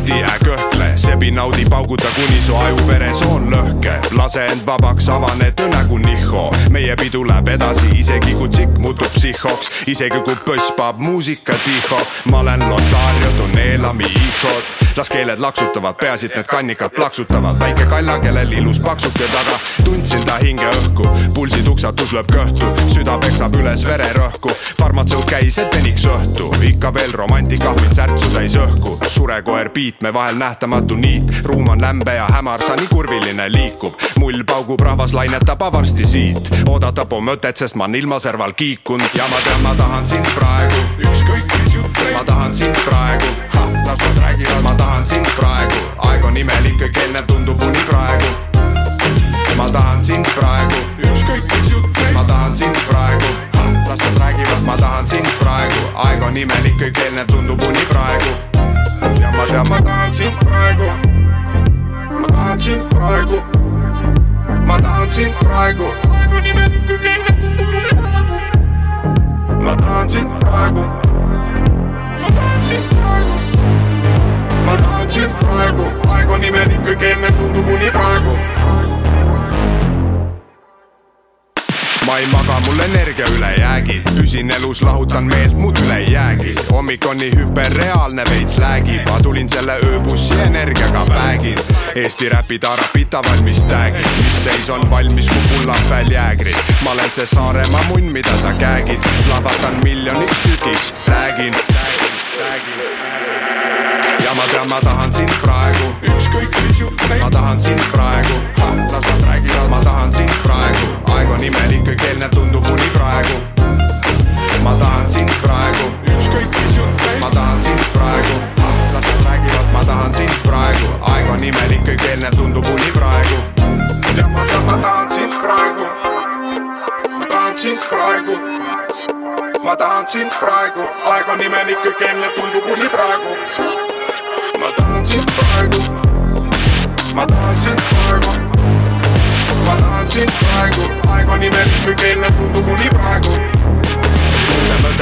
Fati ää kõhkle, sebi naudi pauguta, kuni su ajuveresoon lõhke. lase end vabaks, avane tõ nägu nihho. meie pidu läheb edasi, isegi kui tsikk muutub psühhoks, isegi kui põss paneb muusika tiho. ma olen Lotario, Donelami ihod, las keeled laksutavad, peaasi, et need kannikad plaksutavad. väike kalla, kellel ilus paksuke taga, tundsin ta hinge õhku, pulsi tuksatus lööb kõhtu, süda peksab üles vererõhku. käis, et veniks õhtu, ikka veel romantika, mind särtsu täis õhku. surekoer piit, me vahel nähtamatu niit, ruum on lämbe ja hämar, sa nii kurviline liikub. mull paugub, rahvas lainetab avarsti siit, oodata po mõtet, sest ma olen ilmaserval kiikunud ja ma tean, ma tahan sind aeg on imelik, kõik eelnev tundub uni praegu. ja ma tean, ma tahan sind praegu, ma tahan sind praegu, ma tahan sind praegu, aeg on imelik, kõik eelnev tundub uni praegu. ma tahan sind praegu, ma ei maga, mul energia ülejäägid, püsin elus, lahutan meelt, muud üle ei jäägi. hommik on nii hüperreaalne, veits läägib, ma tulin selle ööbussi energiaga vägin. Eesti räpi tarapita valmis tag'id, mis seis on valmis, kui pullad jäägrid. ma olen see Saaremaa munn, mida sa käägid, plahvatan miljoniks tükiks, räägin. ja ma tean, ma tahan sind praegu, ükskõik mis jutt ma tahan sind praegu, ma tahan sind praegu, sind praegu ma tahan sind praegu, aeg on imelik, kõik eelnev tundub uni praegu. ma tahan sind praegu, ma tahan sind praegu, ma tahan sind praegu, aeg on imelik, kõik eelnev tundub uni praegu.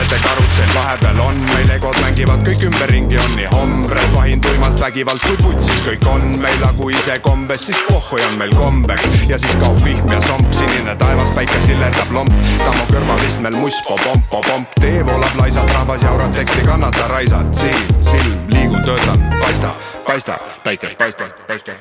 Mõtete karussell vahepeal on, meil egod mängivad kõik ümberringi on nii hombred, vahin tuimalt vägivald kui putsis kõik on. Meil, nagu ise kombes, siis pohhui on meil kombeks. Ja siis kaob vihm ja somp, sinine taevas, päike sillerdab lomp, tammu kõrvalistmel muss popomp, popomp, tee voolab laisalt, rahvas jaurab teksti, kannata raisad, silm, silm, liigun, töötan, paista, paista, päike, paista, paista.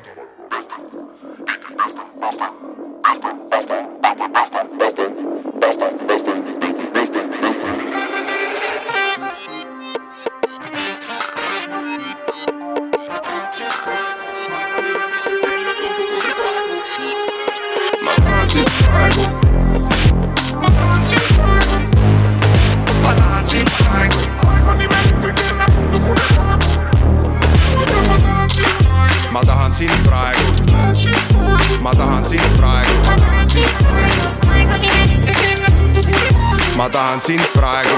praegu, ma tahan sind praegu, ma tahan sind praegu,